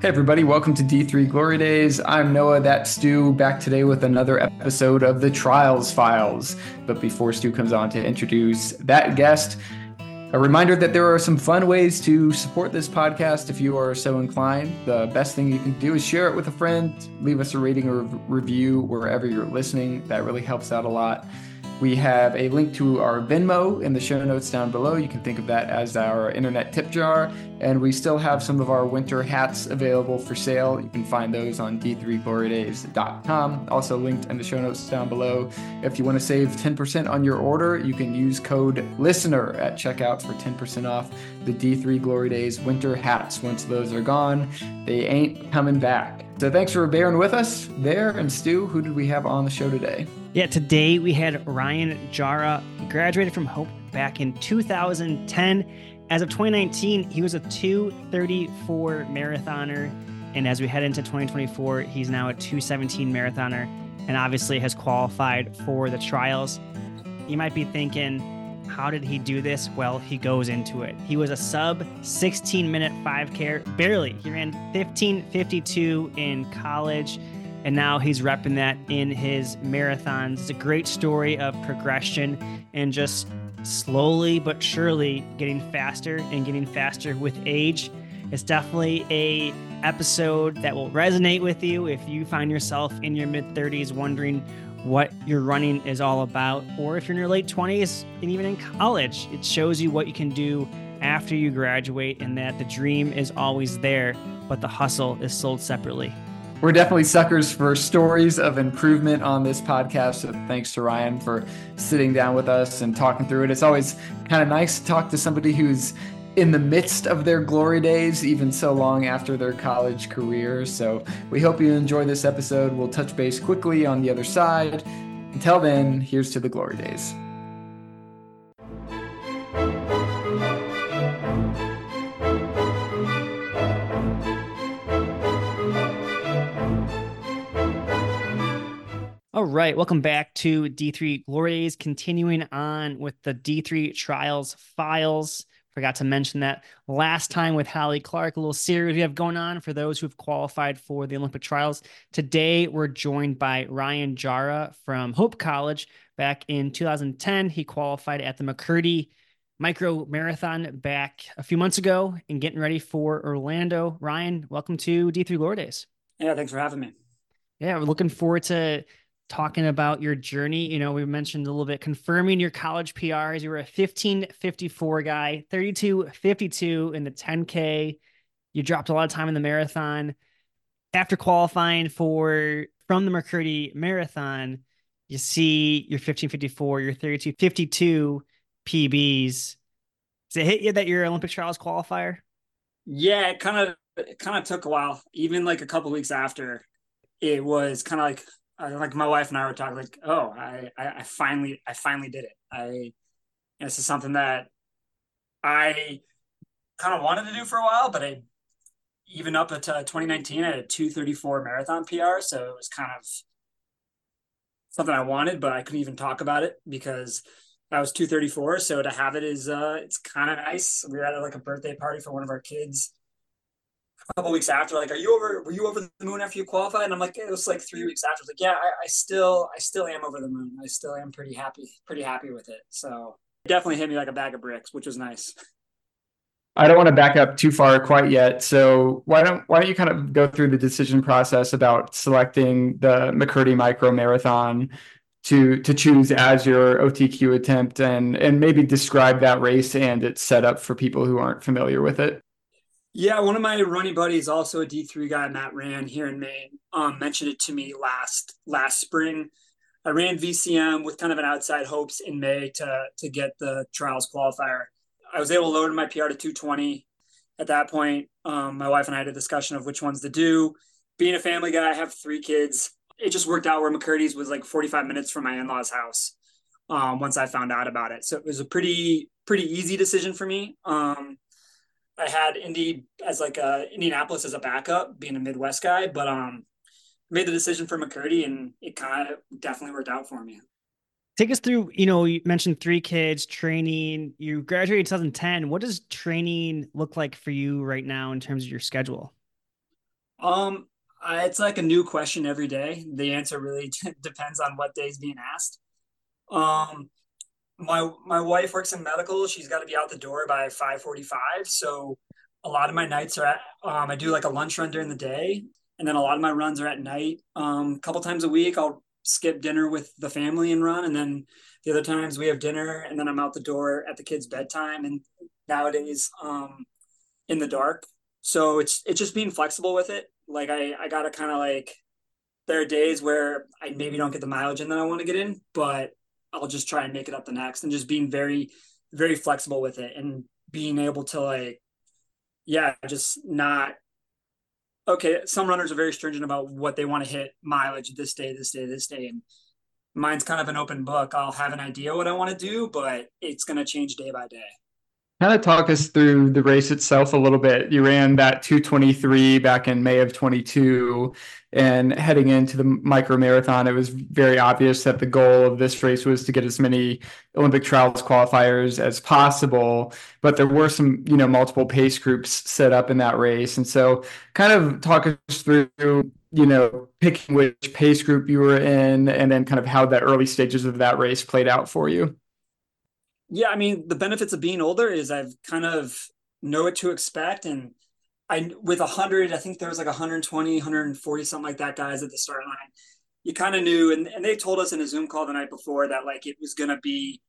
Hey everybody, welcome to D3 Glory Days. I'm Noah, that's Stu, back today with another episode of the Trials Files. But before Stu comes on to introduce that guest, a reminder that there are some fun ways to support this podcast if you are so inclined. The best thing you can do is share it with a friend, leave us a rating or review wherever you're listening. That really helps out a lot. We have a link to our Venmo in the show notes down below. You can think of that as our internet tip jar. And we still have some of our winter hats available for sale. You can find those on d3glorydays.com. Also linked in the show notes down below. If you want to save 10% on your order, you can use code LISTENER at checkout for 10% off the D3 Glory Days winter hats. Once those are gone, they ain't coming back. So thanks for bearing with us there. And Stu, who did we have on the show today? Yeah, today we had Ryan Jara. He graduated from Hope back in 2010. As of 2019, he was a 234 marathoner. And as we head into 2024, he's now a 217 marathoner and obviously has qualified for the trials. You might be thinking, how did he do this? Well, he goes into it. He was a sub 16 minute 5K, barely. He ran 1552 in college and now he's repping that in his marathons. It's a great story of progression and just slowly but surely getting faster and getting faster with age. It's definitely a episode that will resonate with you if you find yourself in your mid 30s wondering what your running is all about or if you're in your late 20s and even in college. It shows you what you can do after you graduate and that the dream is always there, but the hustle is sold separately we're definitely suckers for stories of improvement on this podcast. So thanks to Ryan for sitting down with us and talking through it. It's always kind of nice to talk to somebody who's in the midst of their glory days, even so long after their college career. So we hope you enjoy this episode. We'll touch base quickly on the other side. Until then, here's to the glory days. All right, welcome back to D3 Glory Days. Continuing on with the D3 Trials files. Forgot to mention that last time with Hallie Clark, a little series we have going on for those who've qualified for the Olympic trials. Today, we're joined by Ryan Jara from Hope College. Back in 2010, he qualified at the McKirdy Micro Marathon back a few months ago and getting ready for Orlando. Ryan, welcome to D3 Glory Days. Yeah, thanks for having me. Yeah, we're looking forward to talking about your journey. You know, we mentioned a little bit confirming your college PRs. You were a 1554 guy, 3252 in the 10K. You dropped a lot of time in the marathon. After qualifying for from the McKirdy Marathon, you see your 1554, your 3252 PBs. Does it hit you that you're Olympic trials qualifier? Yeah, it kind of it kind of took a while. Even like a couple weeks after, it was kind of like like my wife and I were talking like, oh, I, I, I finally, I finally did it. I, this is something that I kind of wanted to do for a while, but I, even up at uh, 2019, I had a 234 marathon PR. So it was kind of something I wanted, but I couldn't even talk about it because I was 234. So to have it is, uh, it's kind of nice. We were at like a birthday party for one of our kids couple weeks after, like, are you over? Were you over the moon after you qualified? And I'm like, it was like three weeks after. I was like, yeah, I, I still, I still am over the moon. I still am pretty happy, pretty happy with it. So it definitely hit me like a bag of bricks, which was nice. I don't want to back up too far quite yet. So why don't why don't you kind of go through the decision process about selecting the McKirdy Micro Marathon to to choose as your OTQ attempt and and maybe describe that race and its setup for people who aren't familiar with it? Yeah, one of my running buddies, also a D three guy, Matt Ran here in Maine, um, mentioned it to me last last spring. I ran VCM with kind of an outside hopes in May to to get the trials qualifier. I was able to lower my PR to 220. At that point, um, my wife and I had a discussion of which ones to do. Being a family guy, I have three kids. It just worked out where McKirdy's was like 45 minutes from my in-laws' house. Um, once I found out about it, so it was a pretty pretty easy decision for me. Um, I had Indy as like a Indianapolis as a backup, being a Midwest guy, but um, made the decision for McKirdy, and it kind of definitely worked out for me. Take us through. You know, you mentioned three kids, training. You graduated 2010. What does training look like for you right now in terms of your schedule? Um, I, it's like a new question every day. The answer really t- depends on what day is being asked. Um, my my wife works in medical. She's got to be out the door by five forty five. So a lot of my nights are at. Um, I do like a lunch run during the day, and then a lot of my runs are at night. Um, a couple times a week, I'll skip dinner with the family and run, and then the other times we have dinner, and then I'm out the door at the kids' bedtime. And nowadays, um, in the dark. So it's it's just being flexible with it. Like I I gotta kind of like there are days where I maybe don't get the mileage in that I want to get in, but I'll just try and make it up the next and just being very, very flexible with it and being able to like, yeah, just not okay. Some runners are very stringent about what they want to hit mileage this day, this day, this day. And mine's kind of an open book. I'll have an idea what I want to do, but it's going to change day by day kind of talk us through the race itself a little bit. You ran that 223 back in May of 22 and heading into the micro marathon, it was very obvious that the goal of this race was to get as many Olympic trials qualifiers as possible. But there were some, you know, multiple pace groups set up in that race. And so kind of talk us through, you know, picking which pace group you were in and then kind of how the early stages of that race played out for you. Yeah, I mean, the benefits of being older is I've kind of know what to expect. And I, with 100, I think there was like 120, 140, something like that guys at the start line. You kind of knew, and, and they told us in a Zoom call the night before that like it was going to be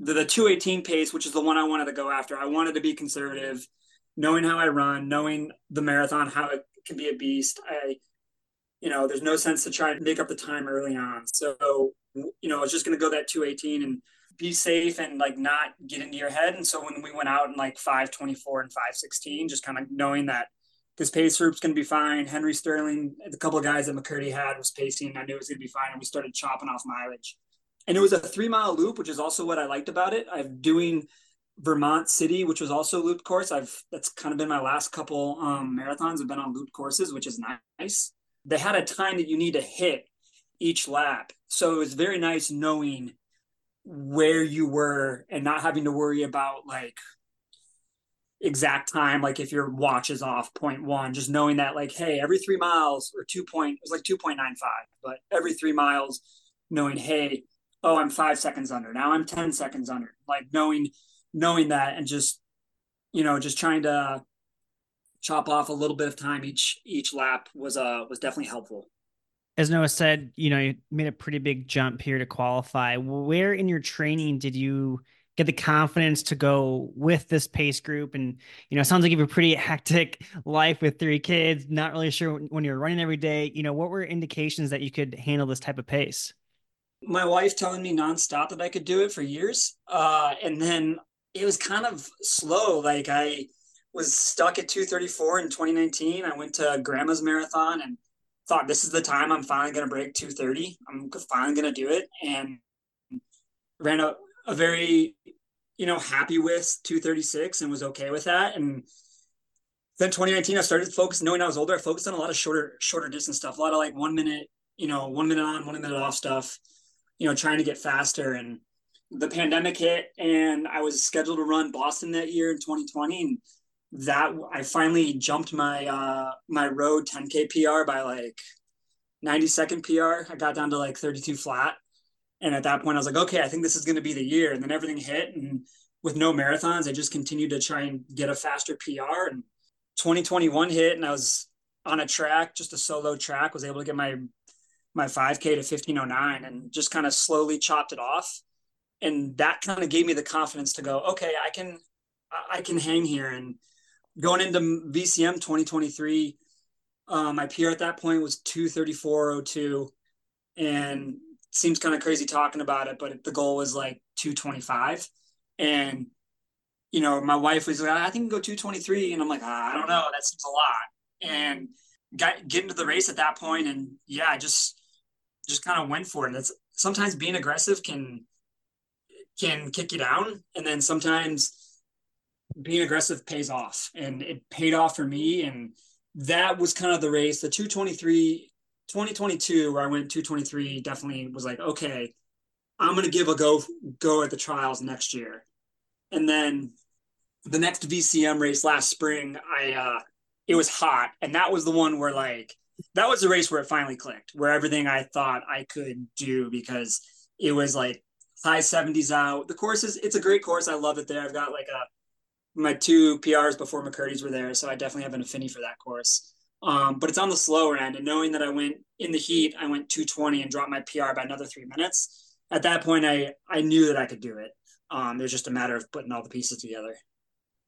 the, the 218 pace, which is the one I wanted to go after. I wanted to be conservative, knowing how I run, knowing the marathon, how it can be a beast. I, you know, there's no sense to try to make up the time early on. So, you know, I was just going to go that 218 and be safe and like not get into your head. And so when we went out in like 524 and 516, just kind of knowing that this pace group's going to be fine. Henry Sterling, the couple of guys that McKirdy had was pacing. I knew it was going to be fine. And we started chopping off mileage. And it was a three mile loop, which is also what I liked about it. I'm doing Vermont City, which was also loop course. I've that's kind of been my last couple um, marathons. I've been on loop courses, which is nice. They had a time that you need to hit each lap, so it was very nice knowing where you were and not having to worry about like exact time like if your watch is off point one just knowing that like hey every three miles or two point it was like 2.95 but every three miles knowing hey oh i'm five seconds under now i'm 10 seconds under like knowing knowing that and just you know just trying to chop off a little bit of time each each lap was uh was definitely helpful as Noah said, you know, you made a pretty big jump here to qualify. Where in your training did you get the confidence to go with this pace group? And, you know, sounds like you have a pretty hectic life with three kids, not really sure when you're running every day. You know, what were indications that you could handle this type of pace? My wife telling me nonstop that I could do it for years. Uh, and then it was kind of slow. Like I was stuck at 234 in 2019. I went to grandma's marathon and thought this is the time I'm finally going to break 230. I'm finally going to do it. And ran a, a very, you know, happy with 236 and was okay with that. And then 2019, I started focusing, knowing I was older, I focused on a lot of shorter, shorter distance stuff, a lot of like one minute, you know, one minute on, one minute off stuff, you know, trying to get faster. And the pandemic hit and I was scheduled to run Boston that year in 2020. And that I finally jumped my uh my road 10k PR by like 90 second PR. I got down to like 32 flat. And at that point I was like, okay, I think this is going to be the year. And then everything hit and with no marathons, I just continued to try and get a faster PR and 2021 hit and I was on a track, just a solo track, was able to get my my 5k to 1509 and just kind of slowly chopped it off. And that kind of gave me the confidence to go, okay, I can I can hang here and going into VCM 2023, um, my PR at that point was 234.02 and seems kind of crazy talking about it, but the goal was like 225. And, you know, my wife was like, I think go 223. And I'm like, ah, I don't know. That seems a lot. And got get into the race at that point and yeah, I just just kind of went for it. And that's sometimes being aggressive can can kick you down. And then sometimes being aggressive pays off and it paid off for me and that was kind of the race the 223 2022 where i went 223 definitely was like okay i'm going to give a go go at the trials next year and then the next vcm race last spring i uh it was hot, and that was the one where like that was the race where it finally clicked, where everything I thought I could do because it was like high 70s out. The course is it's a great course. I love it there. I've got like a my two PRs before McKirdy's were there, so I definitely have an affinity for that course. Um, but it's on the slower end, and knowing that I went in the heat, I went 220 and dropped my PR by another three minutes. At that point, I I knew that I could do it. Um, it was just a matter of putting all the pieces together.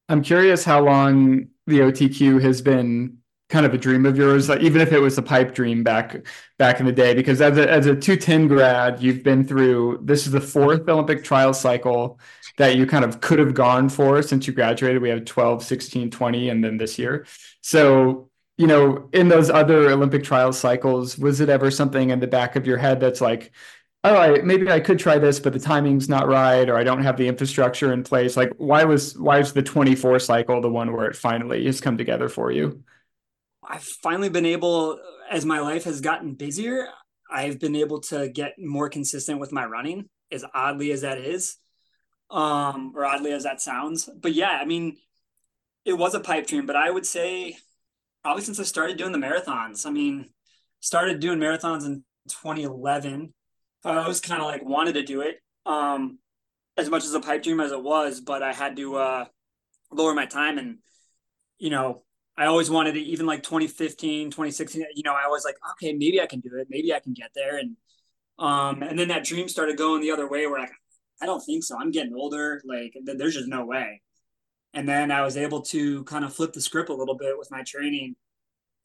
I'm curious how long the OTQ has been kind of a dream of yours, like even if it was a pipe dream back back in the day. Because as a as a 210 grad, you've been through this is the fourth Olympic trial cycle that you kind of could have gone for since you graduated. We have 12, 16, 20, and then this year. So you know, in those other Olympic trial cycles, was it ever something in the back of your head that's like, all right, maybe I could try this, but the timing's not right, or I don't have the infrastructure in place. Like, why was why is the 24 cycle the one where it finally has come together for you? I've finally been able, as my life has gotten busier, I've been able to get more consistent with my running, as oddly as that is, um, or oddly as that sounds. But yeah, I mean, it was a pipe dream, but I would say probably since I started doing the marathons. I mean, started doing marathons in 2011 I was kind of like wanted to do it um, as much as a pipe dream as it was, but I had to uh, lower my time. And, you know, I always wanted to, even like 2015, 2016, you know, I was like, okay, maybe I can do it. Maybe I can get there. And, um, and then that dream started going the other way where like, I don't think so. I'm getting older. Like, there's just no way. And then I was able to kind of flip the script a little bit with my training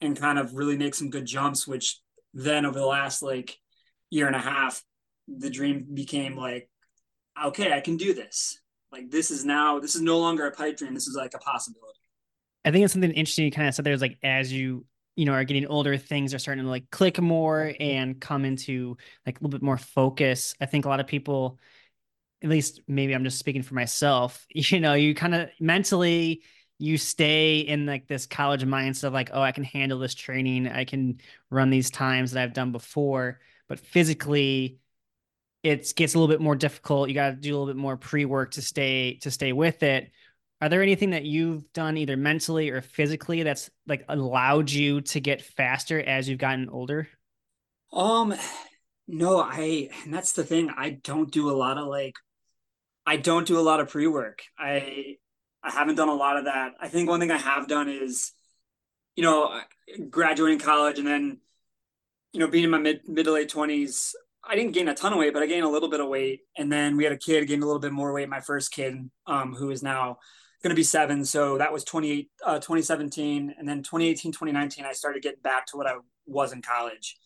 and kind of really make some good jumps, which then over the last like year and a half the dream became like, okay, I can do this. Like this is now this is no longer a pipe dream. This is like a possibility. I think it's something interesting you kind of said there's like as you you know are getting older things are starting to like click more and come into like a little bit more focus i think a lot of people at least maybe i'm just speaking for myself you know you kind of mentally you stay in like this college mindset of like oh i can handle this training i can run these times that i've done before but physically it gets a little bit more difficult. You got to do a little bit more pre-work to stay to stay with it. Are there anything that you've done either mentally or physically that's like allowed you to get faster as you've gotten older? Um no, I and that's the thing. I don't do a lot of like I don't do a lot of pre-work. I I haven't done a lot of that. I think one thing I have done is you know, graduating college and then you know, being in my mid mid to late 20s, I didn't gain a ton of weight, but I gained a little bit of weight. And then we had a kid gained a little bit more weight. My first kid, um, who is now going to be seven. So that was 28, uh, 2017. And then 2018, 2019, I started getting back to what I was in college.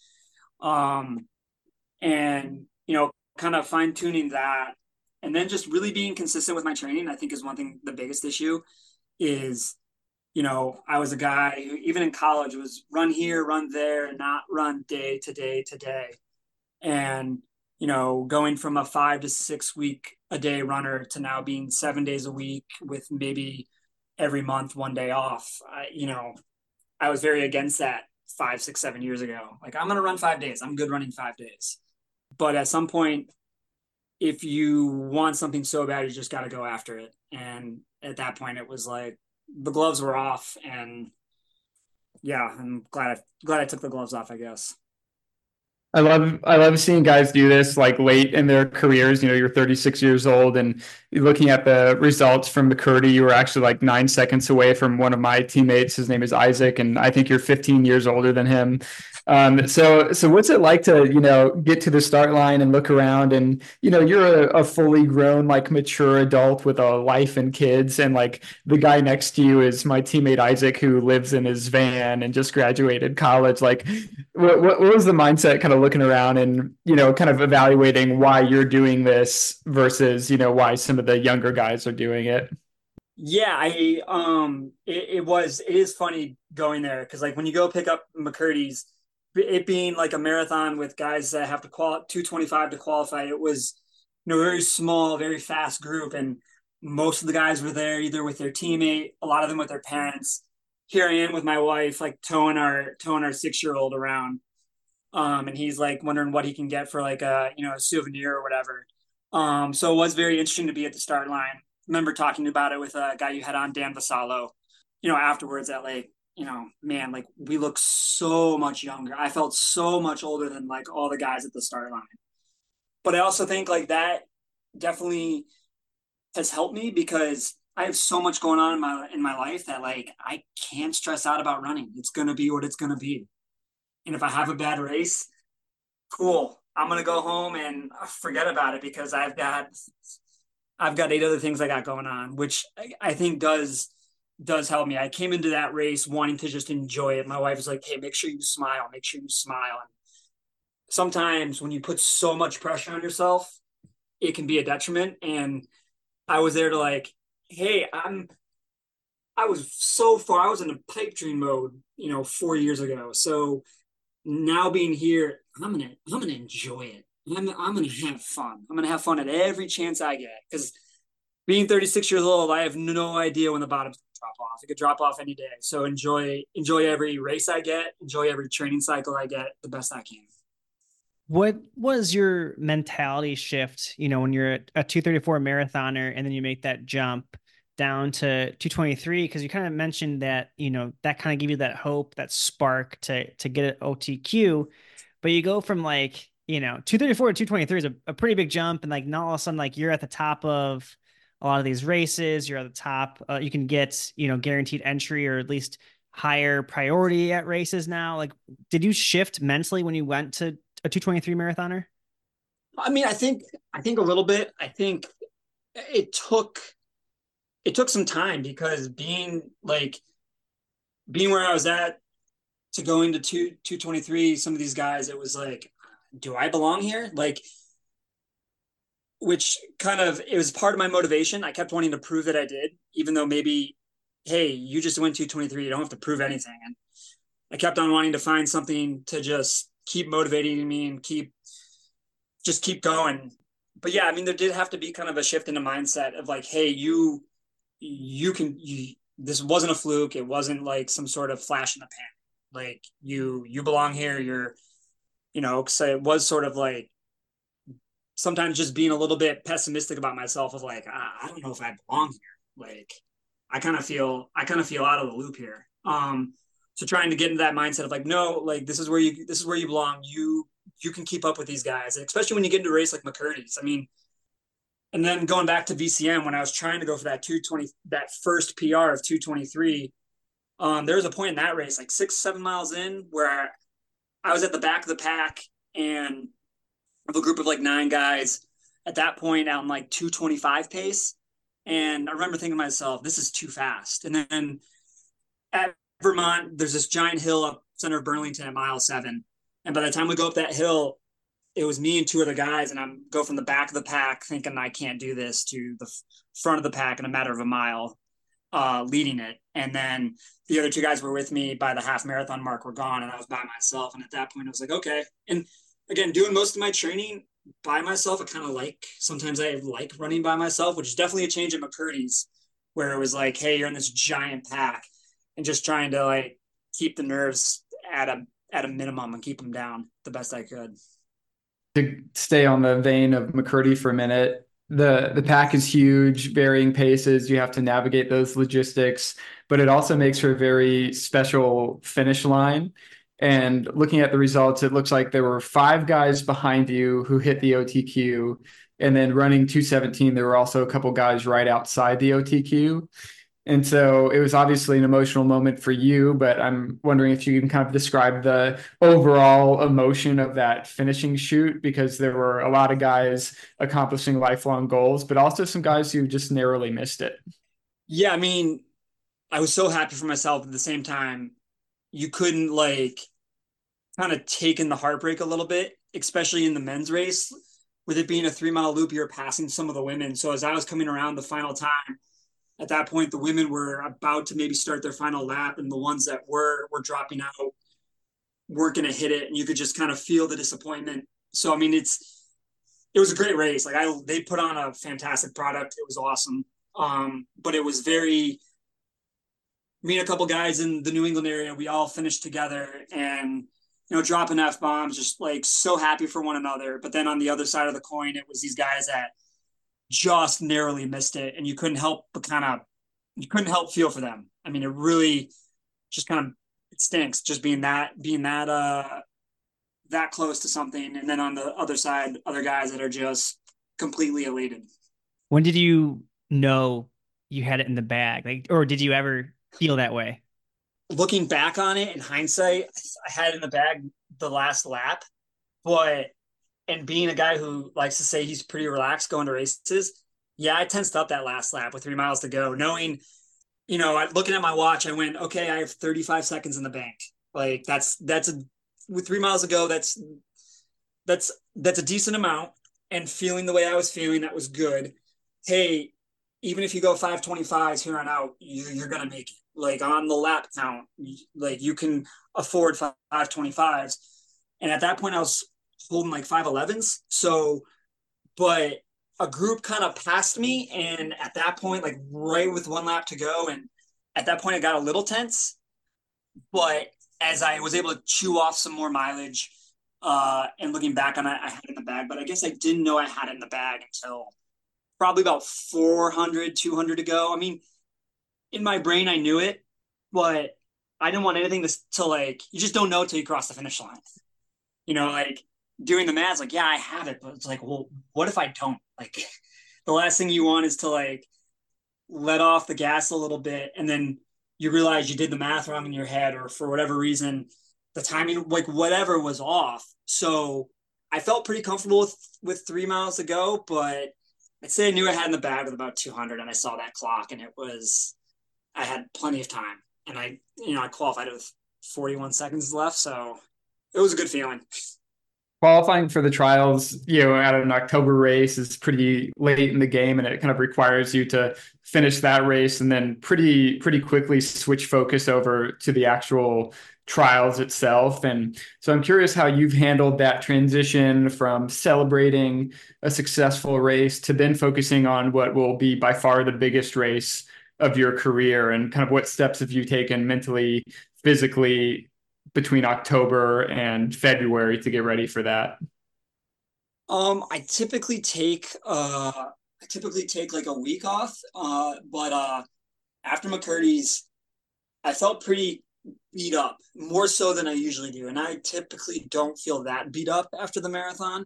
Um, and, you know, kind of fine tuning that. And then just really being consistent with my training, I think is one thing, the biggest issue is, you know, I was a guy who even in college was run here, run there, not run day to day to day. And you know going from a five to six week a day runner to now being seven days a week with maybe every month one day off I, you know i was very against that five six seven years ago. Like i'm gonna run five days. I'm good running five days. But at some point if you want something so bad you just got to go after it and at that point it was like the gloves were off and yeah i'm glad i glad i took the gloves off i guess I love I love seeing guys do this like late in their careers. You know, you're 36 years old and looking at the results from McKirdy, you were actually like nine seconds away from one of my teammates. His name is Isaac, and I think you're 15 years older than him. Um, so so what's it like to you know get to the start line and look around and you know you're a, a fully grown like mature adult with a life and kids and like the guy next to you is my teammate Isaac who lives in his van and just graduated college. Like, what, what was the mindset kind of looking around and you know kind of evaluating why you're doing this versus you know why some of the younger guys are doing it? Yeah, I um, it, it was it is funny going there because like when you go pick up McKirdy's it being like a marathon with guys that have to qualify 225 to qualify, it was you know very small, very fast group, and most of the guys were there either with their teammate, a lot of them with their parents. Here I am with my wife, like towing our towing our six year old around, um, and he's like wondering what he can get for like a you know a souvenir or whatever. Um, so it was very interesting to be at the start line. remember talking about it with a guy you had on, Dan Vassallo you know, afterwards at like you know, man, like we look so much younger. I felt so much older than like all the guys at the start line. But I also think like that definitely has helped me because I have so much going on in my in my life that like I can't stress out about running. It's gonna be what it's gonna be. And if I have a bad race, cool. I'm gonna go home and forget about it because I've got I've got eight other things I got going on, which I, I think does does help me. I came into that race wanting to just enjoy it. My wife was like, "Hey, make sure you smile. Make sure you smile." And sometimes when you put so much pressure on yourself, it can be a detriment. And I was there to like, hey, I'm I was so far, I was in a pipe dream mode, you know, four years ago. So now being here, I'm gonna I'm gonna enjoy it. I'm I'm gonna have fun. I'm gonna have fun at every chance I get. Because being 36 years old, I have no idea when the bottom's off. It could drop off any day. So enjoy enjoy every race I get, enjoy every training cycle I get the best I can. What was your mentality shift, you know, when you're a 234 marathoner and then you make that jump down to 223 because you kind of mentioned that, you know, that kind of gave you that hope, that spark to to get an OTQ, but you go from like, you know, 234 to 223 is a, a pretty big jump and like now all of a sudden like you're at the top of a lot of these races, you're at the top, uh, you can get, you know, guaranteed entry or at least higher priority at races now. Like did you shift mentally when you went to a 223 marathoner? I mean, I think I think a little bit. I think it took it took some time because being like being where I was at to go into two 223, some of these guys, it was like, do I belong here? Like which kind of it was part of my motivation. I kept wanting to prove that I did, even though maybe, hey, you just went 223, you don't have to prove anything. And I kept on wanting to find something to just keep motivating me and keep just keep going. But yeah, I mean, there did have to be kind of a shift in the mindset of like, hey, you you can you this wasn't a fluke. It wasn't like some sort of flash in the pan. Like you you belong here. You're you know, so it was sort of like sometimes just being a little bit pessimistic about myself of like, I don't know if I belong here. Like I kind of feel I kind of feel out of the loop here. Um so trying to get into that mindset of like no like this is where you this is where you belong you you can keep up with these guys and especially when you get into a race like mckirdy's i mean and then going back to vcm when i was trying to go for that 220 that first pr of 223 um, there was a point in that race like six seven miles in where i was at the back of the pack and of a group of like nine guys at that point out in like 225 pace and i remember thinking to myself this is too fast and then at Vermont, there's this giant hill up center of Burlington at mile seven. And by the time we go up that hill, it was me and two other guys, and I'm go from the back of the pack thinking I can't do this to the front of the pack in a matter of a mile, uh, leading it. And then the other two guys were with me by the half marathon mark were gone, and I was by myself. And at that point, I was like, okay. And again, doing most of my training by myself, I kind of like. Sometimes I like running by myself, which is definitely a change at McKirdy's, where it was like, hey, you're in this giant pack and just trying to like keep the nerves at a at a minimum and keep them down the best I could. To stay on the vein of McKirdy for a minute, the the pack is huge, varying paces. You have to navigate those logistics, but it also makes for a very special finish line. And looking at the results, it looks like there were five guys behind you who hit the OTQ. And then running 217, there were also a couple guys right outside the OTQ. And so it was obviously an emotional moment for you, but I'm wondering if you can kind of describe the overall emotion of that finishing shoot because there were a lot of guys accomplishing lifelong goals, but also some guys who just narrowly missed it. Yeah, I mean, I was so happy for myself at the same time. You couldn't like kind of take in the heartbreak a little bit, especially in the men's race, with it being a three mile loop, you're passing some of the women. So as I was coming around the final time, at that point the women were about to maybe start their final lap and the ones that were were dropping out weren't going to hit it and you could just kind of feel the disappointment. So i mean it's it was a great race. Like i they put on a fantastic product. It was awesome. Um but it was very me and a couple guys in the new england area we all finished together and you know dropping f bombs just like so happy for one another. But then on the other side of the coin it was these guys that just narrowly missed it, and you couldn't help but kind of you couldn't help feel for them. I mean, it really just kind of it stinks just being that being that uh that close to something. And then on the other side other guys that are just completely elated. When did you know you had it in the bag? Like or did you ever feel that way looking back on it in hindsight i had in the bag the last lap but and being a guy who likes to say he's pretty relaxed going to races yeah i tensed up that last lap with three miles to go knowing you know looking at my watch i went okay i have 35 seconds in the bank like that's that's a with three miles ago, that's that's that's a decent amount. And feeling the way I was feeling, that was good. Hey, even if you go 525s here on out, you, are gonna make it. Like on the lap count, like you can afford 525s. And at that point, I was holding like 511s. So, but a group kind of passed me, and at that point, like right with one lap to go, and at that point, it got a little tense. But as I was able to chew off some more mileage uh, and looking back on it, I had it in the bag, but I guess I didn't know I had it in the bag until probably about 400, 200 to go. I mean, in my brain, I knew it, but I didn't want anything to, to like, you just don't know till you cross the finish line. You know, like doing the math, like, yeah, I have it, but it's like, well, what if I don't? Like, the last thing you want is to like let off the gas a little bit and then you realize you did the math wrong in your head or for whatever reason the timing like whatever was off so i felt pretty comfortable with with three miles to go but i'd say i knew i had in the bag with about 200 and i saw that clock and it was i had plenty of time. And i you know i qualified with 41 seconds left so it was a good feeling. Qualifying for the trials, you know, at an October race is pretty late in the game, and it kind of requires you to finish that race and then pretty pretty quickly switch focus over to the actual trials itself. And so I'm curious how you've handled that transition from celebrating a successful race to then focusing on what will be by far the biggest race of your career and kind of what steps have you taken mentally, physically between October and February to get ready for that? Um, I typically take uh, I typically take like a week off. Uh, but uh, after McKirdy's, I felt pretty beat up, more so than I usually do, and I typically don't feel that beat up after the marathon.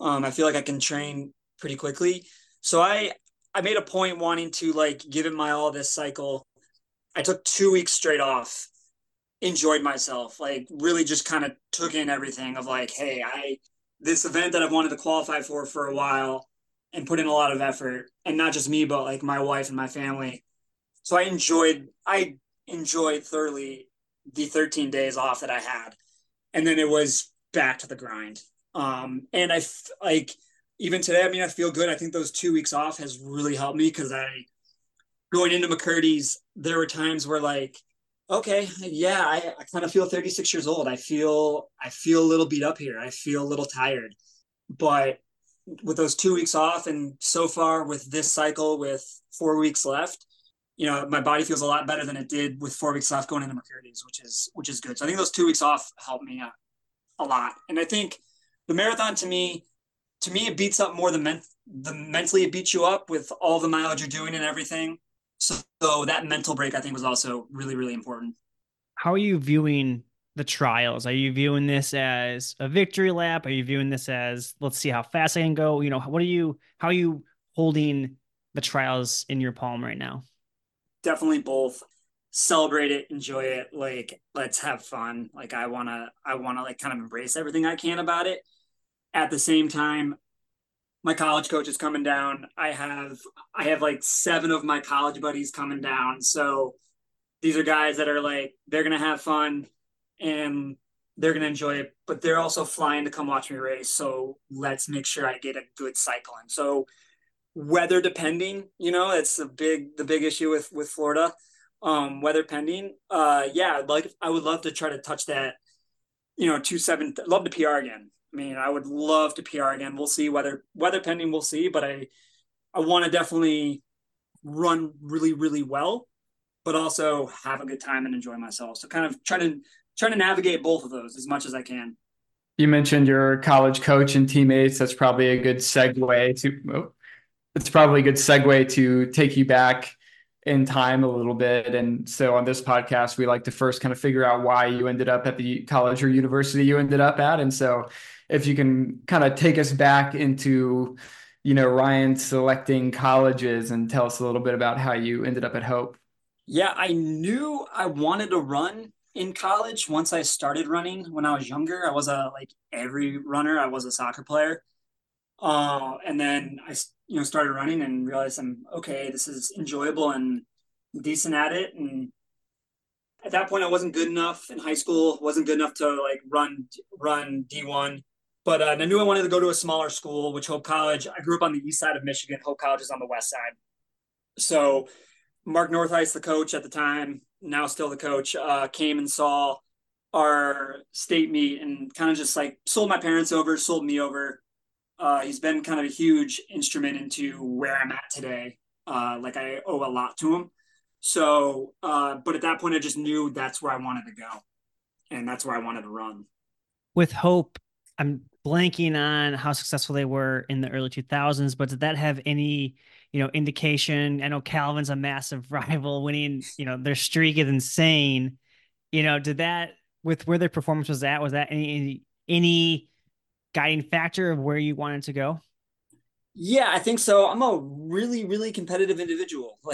Um, I feel like I can train pretty quickly, so I I made a point wanting to like give it my all this cycle. I took two weeks straight off enjoyed myself. Like really just kind of took in everything of like, hey, I this event that I've wanted to qualify for for a while and put in a lot of effort and not just me but like my wife and my family. So I enjoyed I enjoyed thoroughly the 13 days off that I had. And then it was back to the grind. Um and I like even today I mean I feel good. I think those 2 weeks off has really helped me cuz I going into McKirdy's there were times where like okay yeah i, I kind of feel 36 years old i feel i feel a little beat up here i feel a little tired but with those two weeks off and so far with this cycle with four weeks left you know my body feels a lot better than it did with four weeks off going into McKirdy's, which is which is good so i think those two weeks off helped me a, a lot and i think the marathon to me to me it beats up more the men the mentally it beats you up with all the mileage you're doing and everything so, so that mental break, I think, was also really, really important. How are you viewing the trials? Are you viewing this as a victory lap? Are you viewing this as let's see how fast I can go? You know, what are you? How are you holding the trials in your palm right now? Definitely both. Celebrate it, enjoy it. Like, let's have fun. Like, I wanna, I wanna like kind of embrace everything I can about it. At the same time, my college coach is coming down. I have I have like seven of my college buddies coming down. So these are guys that are like they're gonna have fun and they're gonna enjoy it, but they're also flying to come watch me race. So let's make sure I get a good cycle in. So weather depending, you know, it's the big the big issue with with Florida. Um, weather pending. Uh yeah, like I would love to try to touch that, you know, two seven love to PR again. I mean, I would love to PR again. We'll see whether weather pending. We'll see, but I I want to definitely run really really well, but also have a good time and enjoy myself. So kind of trying to trying to navigate both of those as much as I can. You mentioned your college coach and teammates. That's probably a good segue to. Oh, it's probably a good segue to take you back in time a little bit. And so on this podcast, we like to first kind of figure out why you ended up at the college or university you ended up at. And so if you can kind of take us back into, you know, Ryan selecting colleges and tell us a little bit about how you ended up at Hope. Yeah, I knew I wanted to run in college once I started running when I was younger. I was a like every runner, I was a soccer player. Uh, and then I you know started running and realized I'm okay. This is enjoyable and decent at it. And at that point, I wasn't good enough in high school. wasn't good enough to like run run D one. But uh, I knew I wanted to go to a smaller school, which Hope College. I grew up on the east side of Michigan. Hope College is on the west side. So Mark Northuis, the coach at the time, now still the coach, uh, came and saw our state meet and kind of just like sold my parents over, sold me over uh, he's been kind of a huge instrument into where I'm at today. Uh, like I owe a lot to him. So, uh, but at that point, I just knew that's where I wanted to go, and that's where I wanted to run. With Hope, I'm blanking on how successful they were in the early 2000s, but did that have any, you know, indication? I know Calvin's a massive rival, winning. You know, their streak is insane. You know, did that with where their performance was at? Was that any any guiding factor of where you wanted to go? Yeah, I think so. I'm a really, really competitive individual.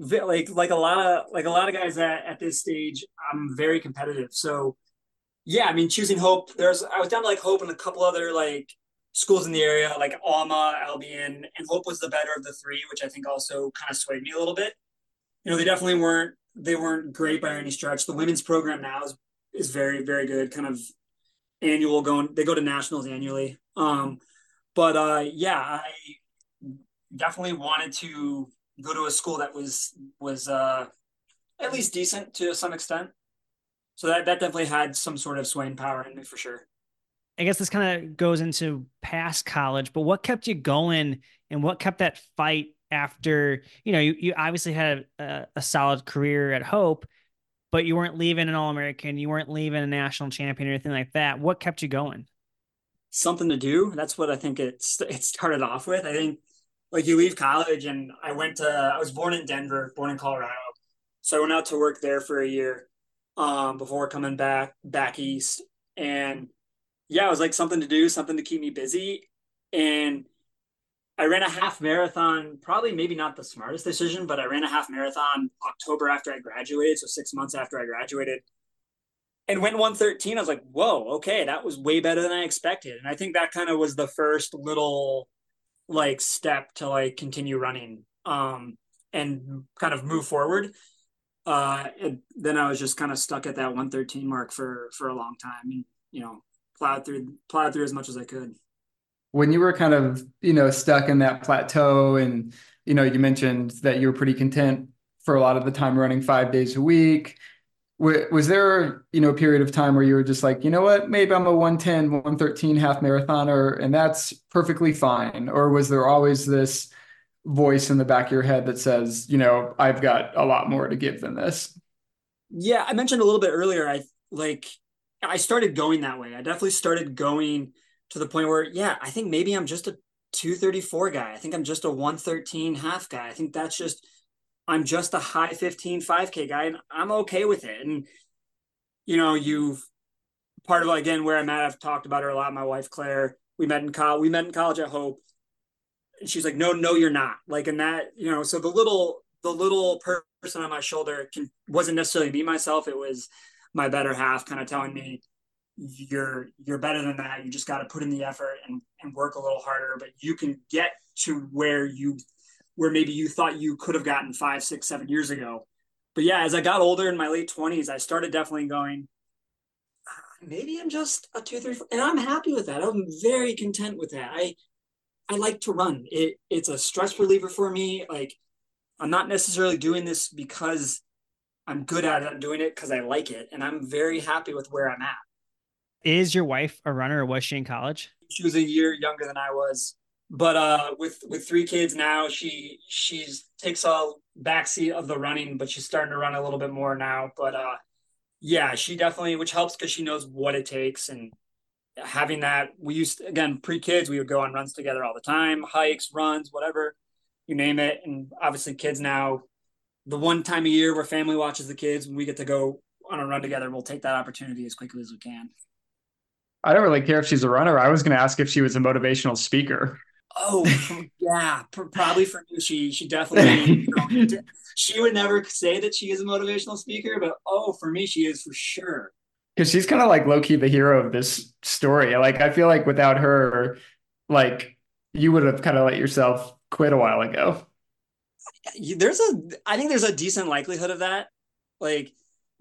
Like, like, like a lot of like a lot of guys at, at this stage, I'm very competitive. So, yeah, I mean, choosing Hope. There's I was down to like Hope and a couple other like schools in the area, like Alma, Albion, and Hope was the better of the three, which I think also kind of swayed me a little bit. You know, they definitely weren't they weren't great by any stretch. The women's program now is is very, very good. Kind of annual going they go to nationals annually. Um but uh yeah i definitely wanted to go to a school that was was uh at least decent to some extent. So that that definitely had some sort of swaying power in me for sure. I guess this kind of goes into past college but what kept you going and what kept that fight after you know you, you obviously had a, a solid career at hope but you weren't leaving an All American, you weren't leaving a national champion or anything like that. What kept you going? Something to do. That's what I think it's it started off with. I think like you leave college, and I went to. I was born in Denver, born in Colorado, so I went out to work there for a year um, before coming back back east, and yeah, it was like something to do, something to keep me busy, and I ran a half marathon, probably maybe not the smartest decision, but I ran a half marathon October after I graduated, so six months after I graduated, and went 113. I was like, whoa, okay, that was way better than I expected. And I think that kind of was the first little like step to like continue running um and kind of move forward. Uh then I was just kind of stuck at that 113 mark for for a long time and you know, plowed through plowed through as much as I could when you were kind of you know stuck in that plateau and you know you mentioned that you were pretty content for a lot of the time running five days a week was there you know a period of time where you were just like you know what? Maybe i'm a 110 113 half marathoner and that's perfectly fine. Or was there always this voice in the back of your head that says you know i've got a lot more to give than this yeah i mentioned a little bit earlier i like i started going that way. I definitely started going to the point where, yeah, I think maybe I'm just a 234 guy. I think I'm just a 113 half guy. I think that's just, I'm just a high 15 5K guy, and I'm okay with it. And, you know, you've part of again where I'm at, I've talked about her a lot. My wife, Claire, we met in college, we met in college at Hope. And she's like, no, no, you're not. Like, in that, you know, so the little, the little person on my shoulder can wasn't necessarily me myself. It was my better half kind of telling me, you're you're better than that. You just got to put in the effort and, and work a little harder, but you can get to where you where maybe you thought you could have gotten five, six, seven years ago. But yeah, as I got older in my late twenties, I started definitely going, ah, maybe I'm just a two, three, four, and I'm happy with that. I'm very content with that. I I like to run. It it's a stress reliever for me. Like I'm not necessarily doing this because I'm good at it. I'm doing it because I like it, and I'm very happy with where I'm at. Is your wife a runner or was she in college? She was a year younger than I was. But uh, with with three kids now, she she's takes a backseat of the running, but she's starting to run a little bit more now. But uh, yeah, she definitely, which helps because she knows what it takes and having that. We used to, again pre kids, we would go on runs together all the time, hikes, runs, whatever you name it. And obviously, kids now, the one time a year where family watches the kids when we get to go on a run together, we'll take that opportunity as quickly as we can. I don't really care if she's a runner. I was going to ask if she was a motivational speaker. Oh yeah, probably for me. She she definitely you know, she would never say that she is a motivational speaker, but oh, for me, she is for sure. Because she's kind of like low key the hero of this story. Like I feel like without her, like you would have kind of let yourself quit a while ago. There's a, I think there's a decent likelihood of that. Like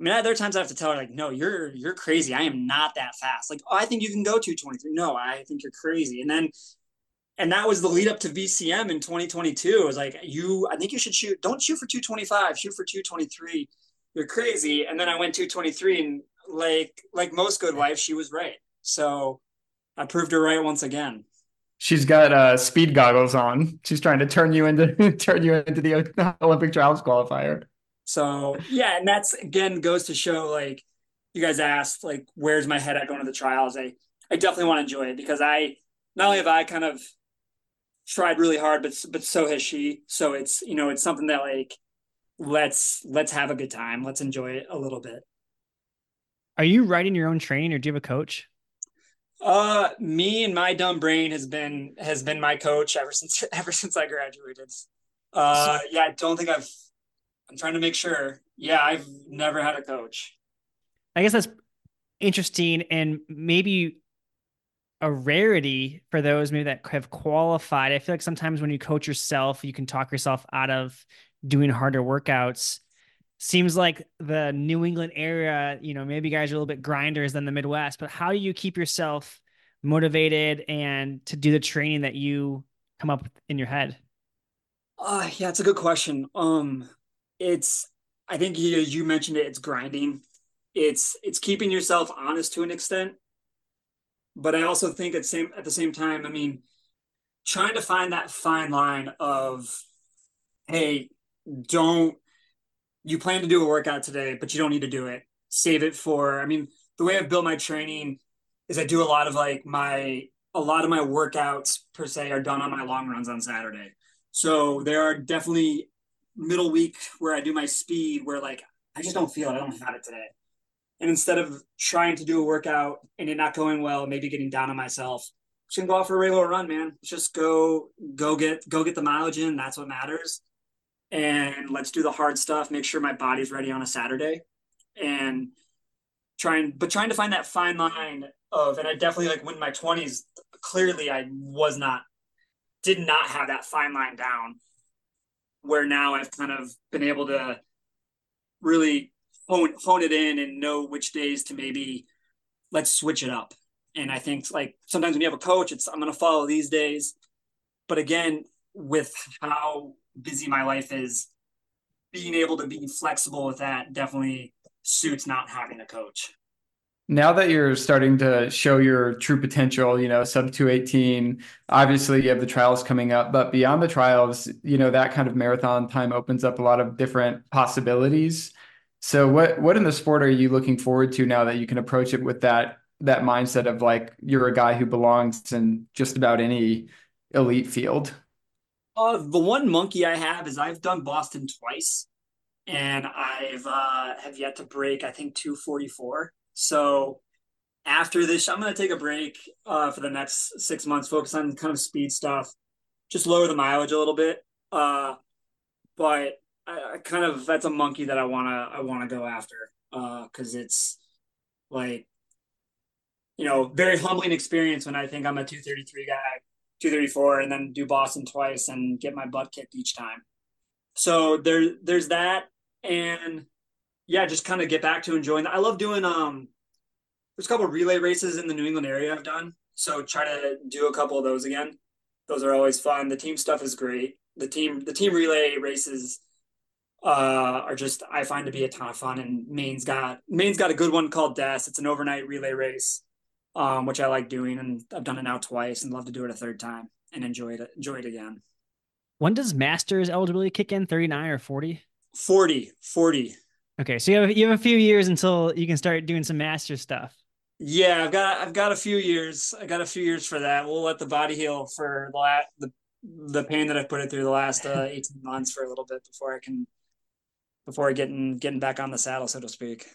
I mean, there are times I have to tell her like, no, you're you're crazy. I am not that fast. Like, oh, I think you can go 223. No, I think you're crazy. And then and that was the lead up to VCM in 2022. It was like, you, I think you should shoot, don't shoot for 225, shoot for 223. You're crazy. And then I went 223 and like, like most good wives, she was right. So I proved her right once again. She's got uh, speed goggles on. She's trying to turn you into turn you into the Olympic trials qualifier. So yeah, and that's again goes to show like you guys asked like where's my head at going to the trials. I I definitely want to enjoy it because I not only have I kind of tried really hard, but but so has she. So it's you know it's something that like let's let's have a good time. Let's enjoy it a little bit. Are you writing your own training, or do you have a coach? Uh, me and my dumb brain has been has been my coach ever since ever since I graduated. Uh, yeah, I don't think I've I'm trying to make sure. Yeah, I've never had a coach. I guess that's interesting and maybe a rarity for those maybe that have qualified. I feel like sometimes when you coach yourself, you can talk yourself out of doing harder workouts. Seems like the New England area, you know, maybe guys are a little bit grinders than the Midwest, but how do you keep yourself motivated and to do the training that you come up with in your head? Uh, yeah, it's a good question. Um, it's I think you, you mentioned it. It's grinding. It's it's keeping yourself honest to an extent, but I also think at same at the same time, I mean, trying to find that fine line of, hey, don't you plan to do a workout today, but you don't need to do it. Save it for. I mean, the way I've built my training is I do a lot of like my a lot of my workouts per se are done on my long runs on Saturday. So there are definitely middle week where I do my speed where like I just don't feel it. I don't have it today. And instead of trying to do a workout and it not going well, maybe getting down on myself, just gonna go out for a regular run, man. Just go, go get, go get the mileage in. That's what matters. And let's do the hard stuff. Make sure my body's ready on a Saturday, and trying, but trying to find that fine line of. And I definitely like when my twenties. Clearly, I was not, did not have that fine line down where now I've kind of been able to really hone hone it in and know which days to maybe let's switch it up. And I think like sometimes when you have a coach, it's I'm gonna follow these days. But again, with how busy my life is, being able to be flexible with that definitely suits not having a coach now that you're starting to show your true potential, you know, sub 218, obviously you have the trials coming up, but beyond the trials, you know, that kind of marathon time opens up a lot of different possibilities. So what what in the sport are you looking forward to now that you can approach it with that that mindset of like you're a guy who belongs in just about any elite field? Uh, the one monkey I have is I've done Boston twice, and I've uh, have yet to break I think 244. So after this, I'm going to take a break uh, for the next six months, focus on kind of speed stuff, just lower the mileage a little bit. Uh, but I, I, kind of that's a monkey that I wanna I wanna go after because uh, it's like you know very humbling experience when I think I'm a 233 guy, 234, and then do Boston twice and get my butt kicked each time. So there there's that and yeah, just kind of get back to enjoying that. I love doing um there's a couple relay races in the New England area I've done. So try to do a couple of those again. Those are always fun. The team stuff is great. The team the team relay races uh, are just I find to be a ton of fun. And Maine's got Maine's got a good one called Des. It's an overnight relay race, um, which I like doing, and I've done it now twice, and love to do it a third time and enjoy it enjoy it again. When does Masters eligibility kick in? Thirty nine or forty? 40, 40. Okay, so you have you have a few years until you can start doing some master stuff. Yeah, I've got I've got a few years. I got a few years for that. We'll let the body heal for the last, the the pain that I've put it through the last uh, eighteen months for a little bit before I can before getting getting back on the saddle, so to speak.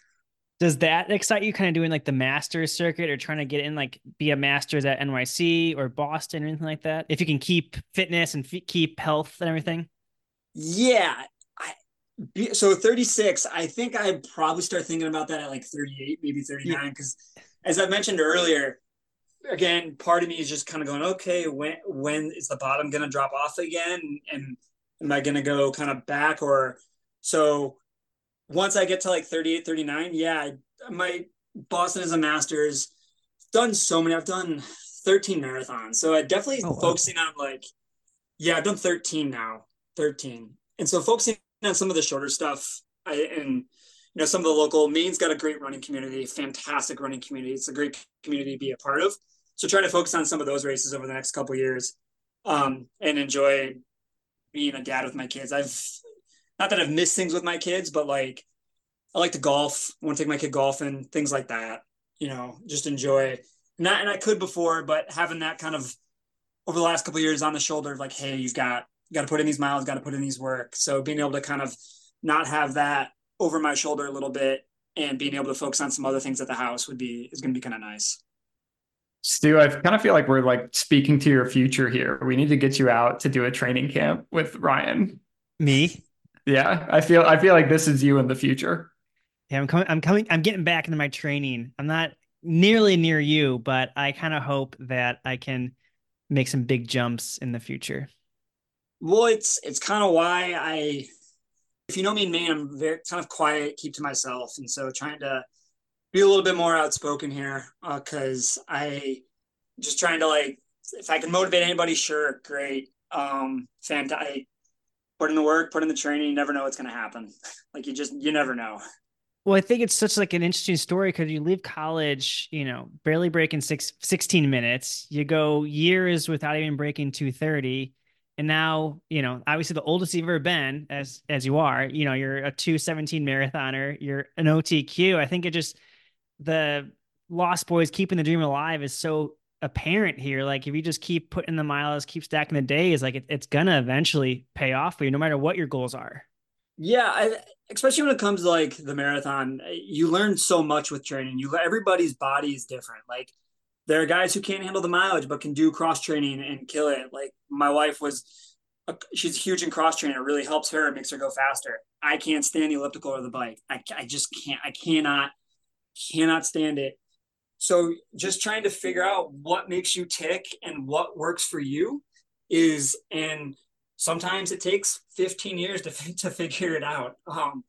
Does that excite you? Kind of doing like the Masters circuit, or trying to get in like be a Masters at NYC or Boston or anything like that? If you can keep fitness and f- keep health and everything. Yeah, so 36. I think I'd probably start thinking about that at like 38, maybe 39, because yeah. as I mentioned earlier, again, part of me is just kind of going, okay, when when is the bottom going to drop off again, and am I going to go kind of back or so? Once I get to like 38, 39, yeah, my Boston is a Masters. Done so many. I've done 13 marathons, so I definitely oh, wow. focusing on like, yeah, I've done 13 now, 13, and so focusing on some of the shorter stuff. I and you know some of the local Maine's got a great running community, fantastic running community. It's a great community to be a part of. So trying to focus on some of those races over the next couple years, um, and enjoy being a dad with my kids. I've not that I've missed things with my kids, but like I like to golf. I want to take my kid golfing, things like that. You know, just enjoy. Not and I could before, but having that kind of over the last couple years on the shoulder, of like, hey, you've got got to put in these miles, got to put in these work. So being able to kind of not have that over my shoulder a little bit and being able to focus on some other things at the house would be is going to be kind of nice. Stu, I kind of feel like we're like speaking to your future here. We need to get you out to do a training camp with Ryan. Me? Yeah, I feel I feel like this is you in the future. Yeah, I'm coming. I'm coming. I'm getting back into my training. I'm not nearly near you, but I kind of hope that I can make some big jumps in the future. Well, it's it's kind of why I, if you know me Maine, I'm very kind of quiet, keep to myself, and so trying to be a little bit more outspoken here because uh, I just trying to like if I can motivate anybody, sure, great. Um, fantastic. Put in the work, put in the training. You never know what's going to happen. like you just you never know. Well, I think it's such like an interesting story because you leave college, you know, barely breaking six, 16 minutes. You go years without even breaking 230. And now, you know, obviously the oldest you've ever been as as you are, you know, you're a 217 marathoner, you're an OTQ. I think it just the Lost Boys keeping the dream alive is so apparent here. Like if you just keep putting the miles, keep stacking the days, like it, it's gonna eventually pay off for you, no matter what your goals are. Yeah, I, especially when it comes to like the marathon, you learn so much with training. You everybody's body is different. Like there are guys who can't handle the mileage but can do cross training and kill it. Like my wife was, a, she's huge in cross training. It really helps her, makes her go faster. I can't stand the elliptical or the bike. I, I just can't. I cannot cannot stand it. So just trying to figure out what makes you tick and what works for you is, and sometimes it takes 15 years to, to figure it out. Um,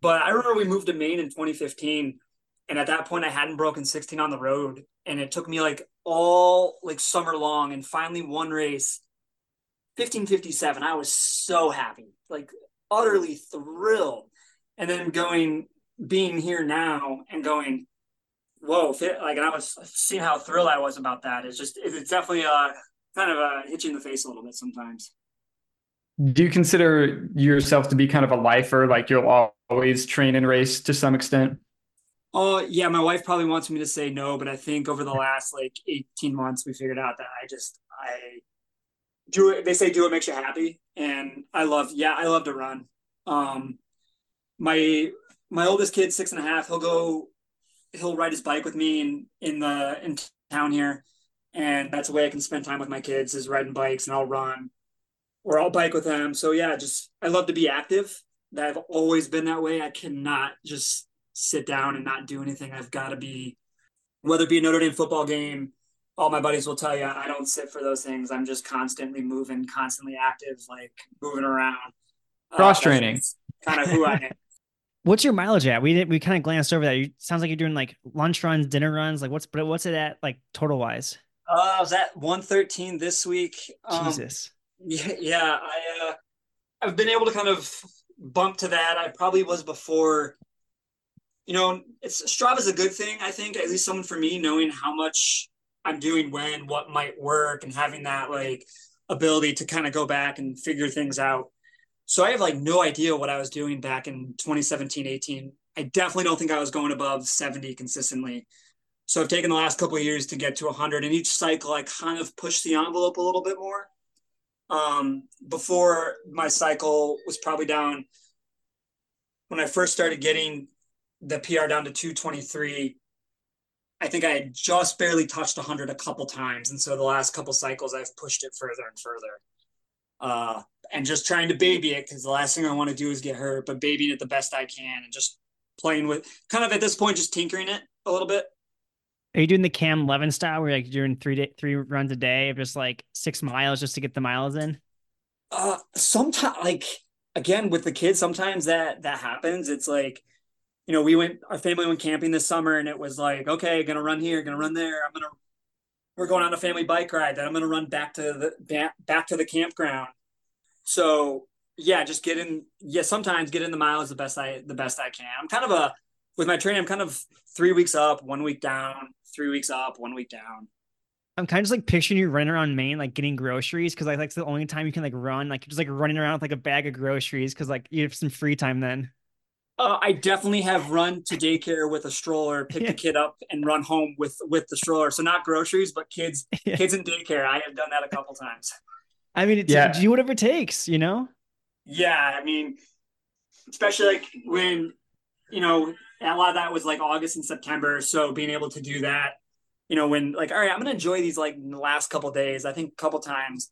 but I remember we moved to Maine in 2015. And at that point I hadn't broken 16 on the road. And it took me like all like summer long and finally one race, 1557. I was so happy, like utterly thrilled. And then going being here now and going, whoa, like and I was seeing how thrilled I was about that. It's just, it's definitely uh, kind of a hit you in the face a little bit sometimes. Do you consider yourself to be kind of a lifer? Like you'll always train and race to some extent? Oh yeah, my wife probably wants me to say no, but I think over the last like 18 months, we figured out that I just, I do it. They say do what makes you happy. And I love, yeah, I love to run. Um, my my oldest kid, six and a half, he'll go, he'll ride his bike with me in in the in town here, and that's a way I can spend time with my kids is riding bikes, and I'll run or I'll bike with them. So yeah, just I love to be active. That I've always been that way. I cannot just sit down and not do anything. I've got to be, whether it be a Notre Dame football game. All my buddies will tell you I don't sit for those things. I'm just constantly moving, constantly active, like moving around. Cross training. Uh, kind of who I am. What's your mileage at? We did we kind of glanced over that. You sounds like you're doing like lunch runs, dinner runs. Like what's but what's it at like total wise? Uh, I was at 113 this week. Um, Jesus. Yeah, yeah. I uh, I've been able to kind of bump to that. I probably was before. You know, it's Strava's a good thing. I think at least someone for me knowing how much I'm doing when, what might work, and having that like ability to kind of go back and figure things out so I have like no idea what I was doing back in 2017, 18. I definitely don't think I was going above 70 consistently. So I've taken the last couple of years to get to 100, and each cycle I kind of push the envelope a little bit more. Um, before my cycle was probably down when I first started getting the PR down to 223, I think I had just barely touched 100 a couple times. And so the last couple cycles, I've pushed it further and further. Uh, and just trying to baby it because the last thing I want to do is get hurt, but babying it the best I can and just playing with kind of at this point, just tinkering it a little bit. Are you doing the Cam Levins style where like you're doing three day, three runs a day of just like six miles just to get the miles in? Uh, sometimes like again with the kids, sometimes that that happens. It's like, you know, we went our family went camping this summer and it was like, okay, gonna run here, gonna run there. I'm gonna we're going on a family bike ride. Then I'm gonna run back to the back, back to the campground. So yeah, just get in. Yeah, sometimes get in the miles the best I the best I can. I'm kind of a with my training. I'm kind of three weeks up, one week down, three weeks up, one week down. I'm kind of just like picturing you running around Maine, like getting groceries, because like that's the only time you can like run, like just like running around with like a bag of groceries, because like you have some free time then. Uh, I definitely have run to daycare with a stroller, pick yeah. the kid up, and run home with with the stroller. So not groceries, but kids, yeah. kids in daycare. I have done that a couple times. I mean, yeah. do whatever it takes, you know. Yeah, I mean, especially like when you know a lot of that was like August and September. So being able to do that, you know, when like, all right, I'm gonna enjoy these like the last couple days. I think a couple times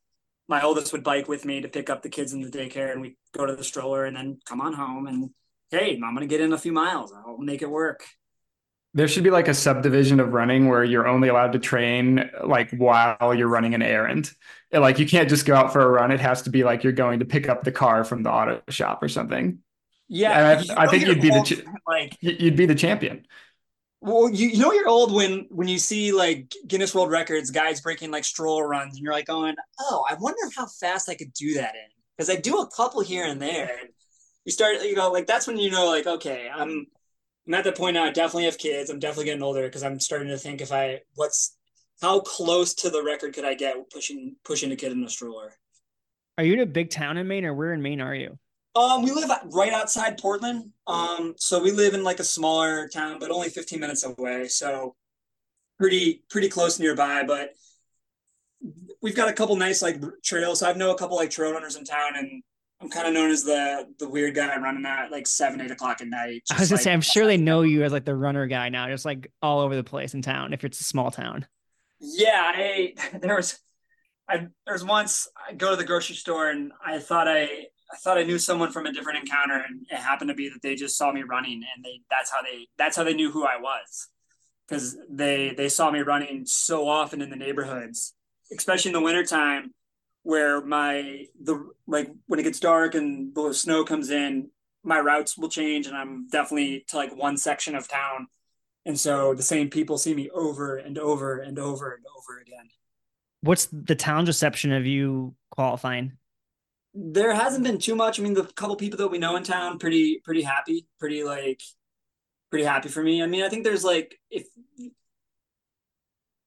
my oldest would bike with me to pick up the kids in the daycare and we go to the stroller and then come on home and hey, I'm gonna get in a few miles. I'll make it work. There should be like a subdivision of running where you're only allowed to train like while you're running an errand. Like you can't just go out for a run. It has to be like you're going to pick up the car from the auto shop or something. Yeah, I, I think you'd be the like you'd be the champion. Well, you, you know you're old when when you see like Guinness World Records guys breaking like stroll runs, and you're like going, "Oh, I wonder how fast I could do that in." Because I do a couple here and there. You start, you know, like that's when you know, like, okay, I'm I'm at the point now. I definitely have kids. I'm definitely getting older because I'm starting to think if I what's how close to the record could I get pushing pushing a kid in a stroller. Are you in a big town in Maine, or where in Maine are you? Um, we live right outside Portland. Um, so we live in like a smaller town, but only 15 minutes away. So pretty pretty close nearby. But we've got a couple nice like trails. So I know a couple like trail runners in town, and I'm kind of known as the the weird guy running that like seven eight o'clock at night. I was gonna like, say, I'm sure they know you as like the runner guy now, just like all over the place in town. If it's a small town. Yeah, I there was. I, there was once I go to the grocery store and I thought I I thought I knew someone from a different encounter, and it happened to be that they just saw me running, and they that's how they that's how they knew who I was, because they they saw me running so often in the neighborhoods, especially in the wintertime, where my the like when it gets dark and the snow comes in, my routes will change, and I'm definitely to like one section of town, and so the same people see me over and over and over and over again. What's the town's reception of you qualifying? there hasn't been too much. I mean, the couple people that we know in town, pretty pretty happy, pretty like pretty happy for me. I mean, I think there's like if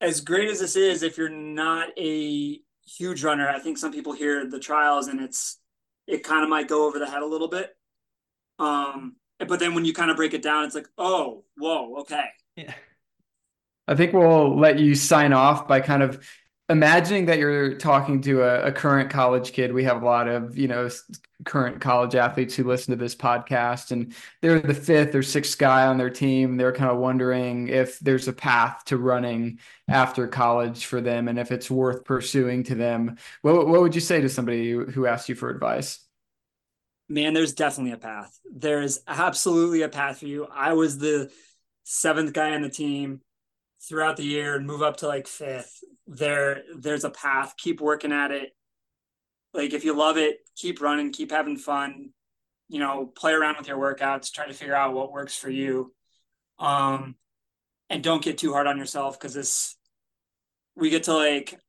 as great as this is, if you're not a huge runner, I think some people hear the trials and it's it kind of might go over the head a little bit. Um, but then when you kind of break it down, it's like, oh, whoa, okay. Yeah. I think we'll let you sign off by kind of imagining that you're talking to a, a, current college kid we have a lot of you know current college athletes who listen to this podcast and they're the fifth or sixth guy on their team. They're kind of wondering if there's a path to running after college for them and if it's worth pursuing to them. What, what would you say to somebody who asked you for advice? Man there's definitely a path. There's absolutely a path for you. I was the seventh guy on the team throughout the year and move up to like fifth there there's a path. Keep working at it. Like if you love it keep running keep having fun. You know play around with your workouts try to figure out what works for you. Um and don't get too hard on yourself because this we get to like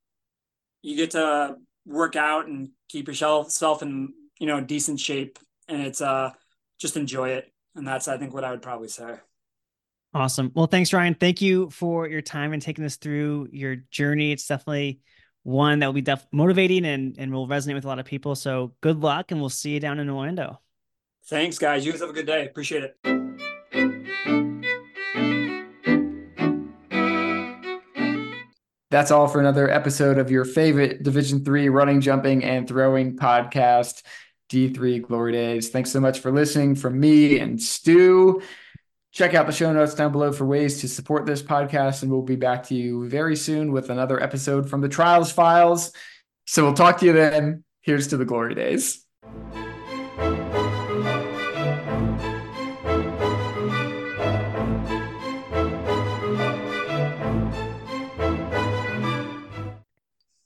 you get to work out and keep yourself self in you know decent shape and it's uh just enjoy it. And that's i think what i would probably say Awesome. Well, thanks, Ryan. Thank you for your time and taking us through your journey. It's definitely one that will be def- motivating and, and will resonate with a lot of people. So good luck, and we'll see you down in Orlando. Thanks, guys. You guys have a good day. Appreciate it. That's all for another episode of your favorite Division Three running, jumping, and throwing podcast. D3 Glory Days. Thanks so much for listening from me and Stu. Check out the show notes down below for ways to support this podcast, and we'll be back to you very soon with another episode from the Trials Files. So we'll talk to you then. Here's to the glory days.